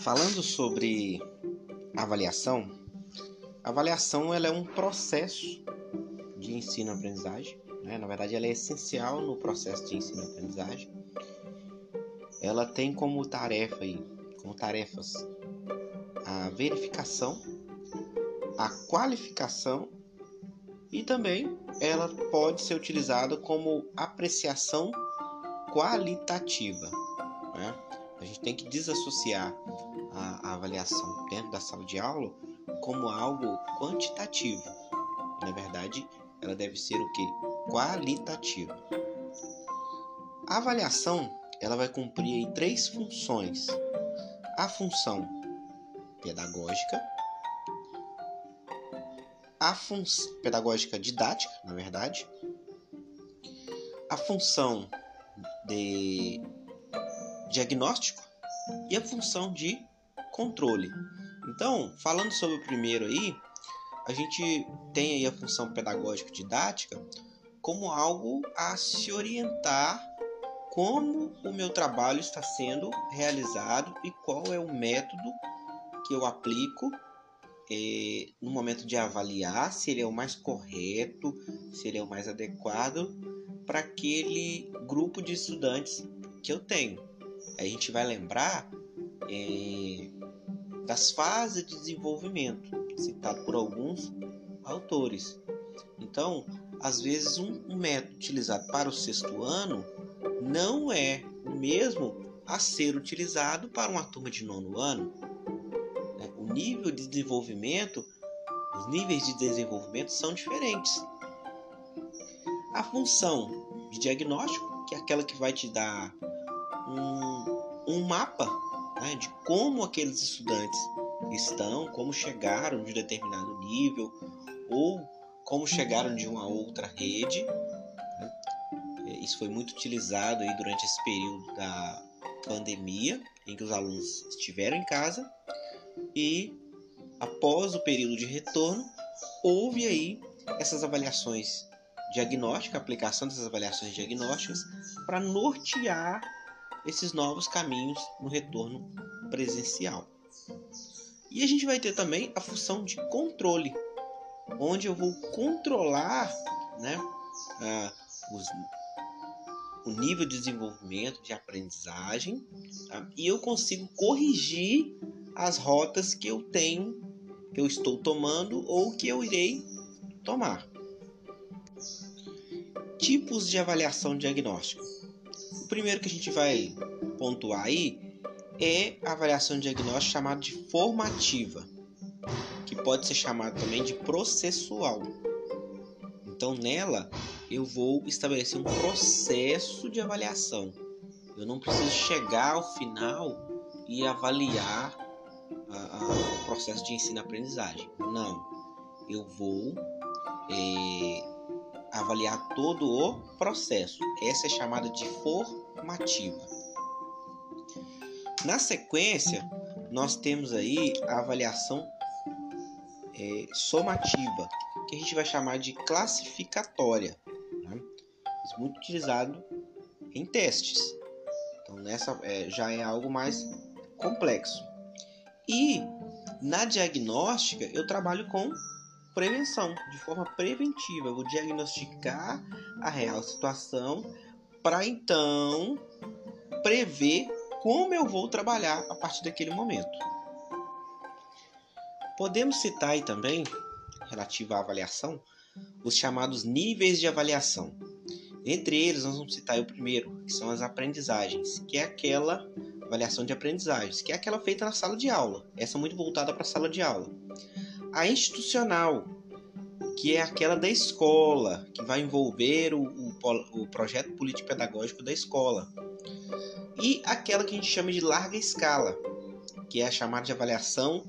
Falando sobre avaliação, a avaliação ela é um processo de ensino-aprendizagem. Né? Na verdade, ela é essencial no processo de ensino-aprendizagem. Ela tem como tarefa aí, como tarefas a verificação, a qualificação e também ela pode ser utilizada como apreciação qualitativa. Né? A gente tem que desassociar a, a avaliação dentro da sala de aula como algo quantitativo. Na verdade, ela deve ser o que? Qualitativa. A avaliação ela vai cumprir aí três funções. A função pedagógica, a função pedagógica didática, na verdade, a função de diagnóstico e a função de controle. Então, falando sobre o primeiro aí, a gente tem aí a função pedagógica didática como algo a se orientar como o meu trabalho está sendo realizado e qual é o método que eu aplico é, no momento de avaliar se ele é o mais correto, se ele é o mais adequado para aquele grupo de estudantes que eu tenho. A gente vai lembrar é, das fases de desenvolvimento, citado por alguns autores. Então, às vezes, um, um método utilizado para o sexto ano não é o mesmo a ser utilizado para uma turma de nono ano. Né? O nível de desenvolvimento, os níveis de desenvolvimento são diferentes. A função de diagnóstico, que é aquela que vai te dar um, um mapa né, de como aqueles estudantes estão, como chegaram de determinado nível ou como chegaram de uma outra rede. Né? É, isso foi muito utilizado aí durante esse período da pandemia, em que os alunos estiveram em casa e após o período de retorno houve aí essas avaliações diagnósticas, aplicação dessas avaliações diagnósticas para nortear esses novos caminhos no retorno presencial. E a gente vai ter também a função de controle, onde eu vou controlar né, uh, os, o nível de desenvolvimento, de aprendizagem, tá? e eu consigo corrigir as rotas que eu tenho, que eu estou tomando ou que eu irei tomar. Tipos de avaliação diagnóstica primeiro que a gente vai pontuar aí é a avaliação diagnóstica chamada de formativa, que pode ser chamada também de processual. Então, nela, eu vou estabelecer um processo de avaliação. Eu não preciso chegar ao final e avaliar o processo de ensino-aprendizagem. Não. Eu vou é, avaliar todo o processo. Essa é chamada de formativa. Na sequência, nós temos aí a avaliação é, somativa, que a gente vai chamar de classificatória. Né? Muito utilizado em testes. Então, nessa é, já é algo mais complexo. E na diagnóstica, eu trabalho com prevenção, de forma preventiva. Eu vou diagnosticar a real situação para então prever como eu vou trabalhar a partir daquele momento. Podemos citar aí também, relativo à avaliação, os chamados níveis de avaliação. Entre eles, nós vamos citar o primeiro, que são as aprendizagens, que é aquela avaliação de aprendizagens, que é aquela feita na sala de aula. Essa é muito voltada para a sala de aula. A institucional, que é aquela da escola, que vai envolver o, o, o projeto político-pedagógico da escola. E aquela que a gente chama de larga escala, que é a chamada de avaliação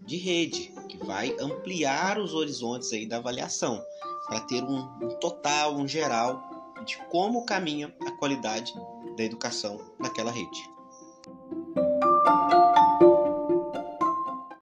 de rede, que vai ampliar os horizontes aí da avaliação, para ter um, um total, um geral de como caminha a qualidade da educação naquela rede.